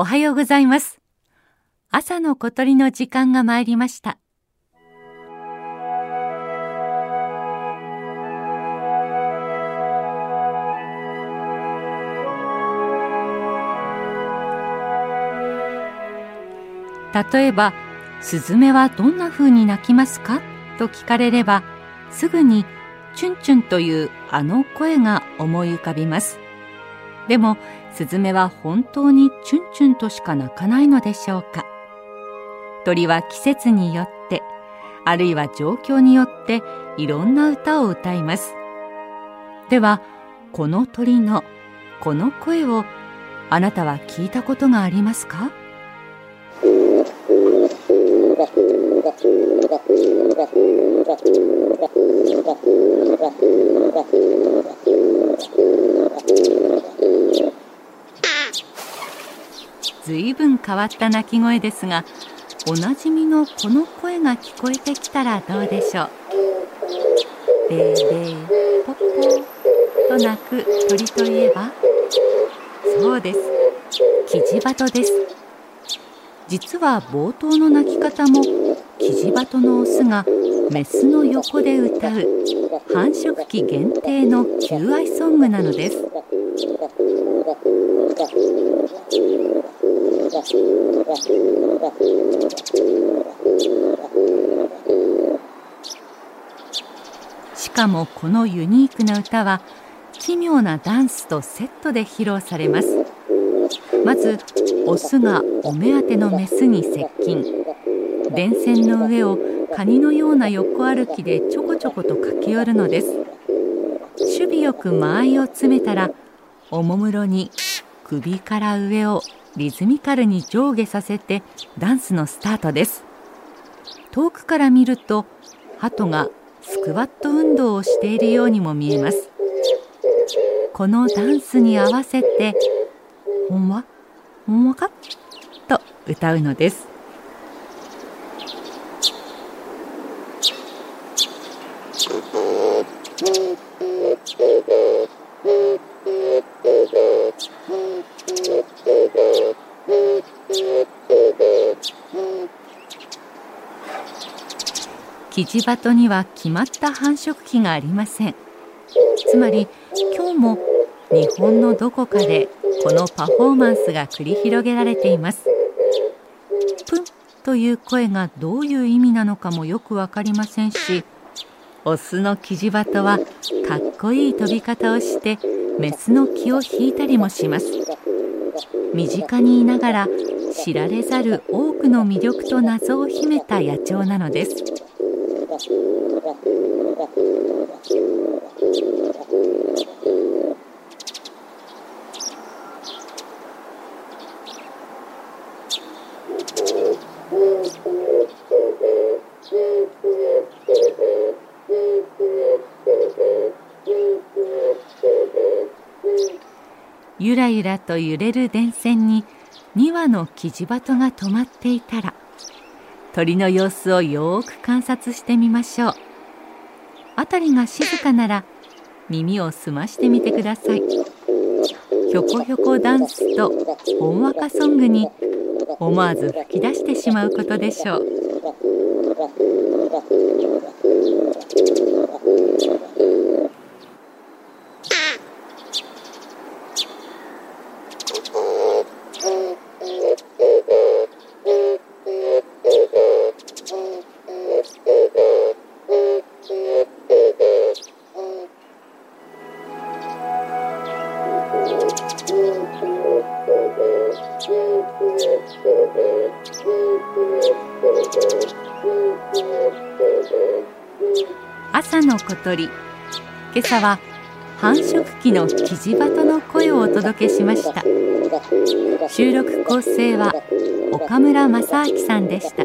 おはようございます。朝の小鳥の時間が参りました。例えばスズメはどんな風に鳴きますか？と聞かれればすぐにチュンチュンというあの声が思い浮かびます。でもスズメは本当にチュンチュンとしか鳴かないのでしょうか。鳥は季節によってあるいは状況によっていろんな歌を歌います。ではこの鳥のこの声をあなたは聞いたことがありますか？ずいぶん変わった鳴き声ですがおなじみのこの声が聞こえてきたらどうでしょう。ベーベーポポと鳴く鳥といえばそうです。キジバトです。実は冒頭の鳴き方もキジバトのオスがメスの横で歌う繁殖期限定の求愛ソングなのです。しかもこのユニークな歌は奇妙なダンスとセットで披露されます。まずオスがお目当てのメスに接近。電線の上をカニのような横歩きでちょこちょこと駆け寄るのです。守備よく間合いを詰めたらおもむろに首から上をリズミカルに上下させてダンスのスタートです。遠くから見ると鳩がスクワット運動をしているようにも見えます。このダンスに合わせて「ほんわほんわか」と歌うのです。キジバトには決まった繁殖期がありません。つまり今日も日本のどこかでこのパフォーマンスが繰り広げられています。プンという声がどういう意味なのかもよく分かりませんしオスのキジバトはかっこいい飛び方をしてメスの気を引いたりもします。身近にいながら知られざる多くの魅力と謎を秘めた野鳥なのです。ゆらゆらと揺れる電線に2羽のキジバトが止まっていたら鳥の様子をよく観察してみましょう。辺りが静かなら耳を澄ましてみてください。ひょこひょこダンスとほんわかソングに思わず吹き出してしまうことでしょう。朝の小鳥。今朝は繁殖期のキジバトの声をお届けしました。収録構成は岡村正明さんでした。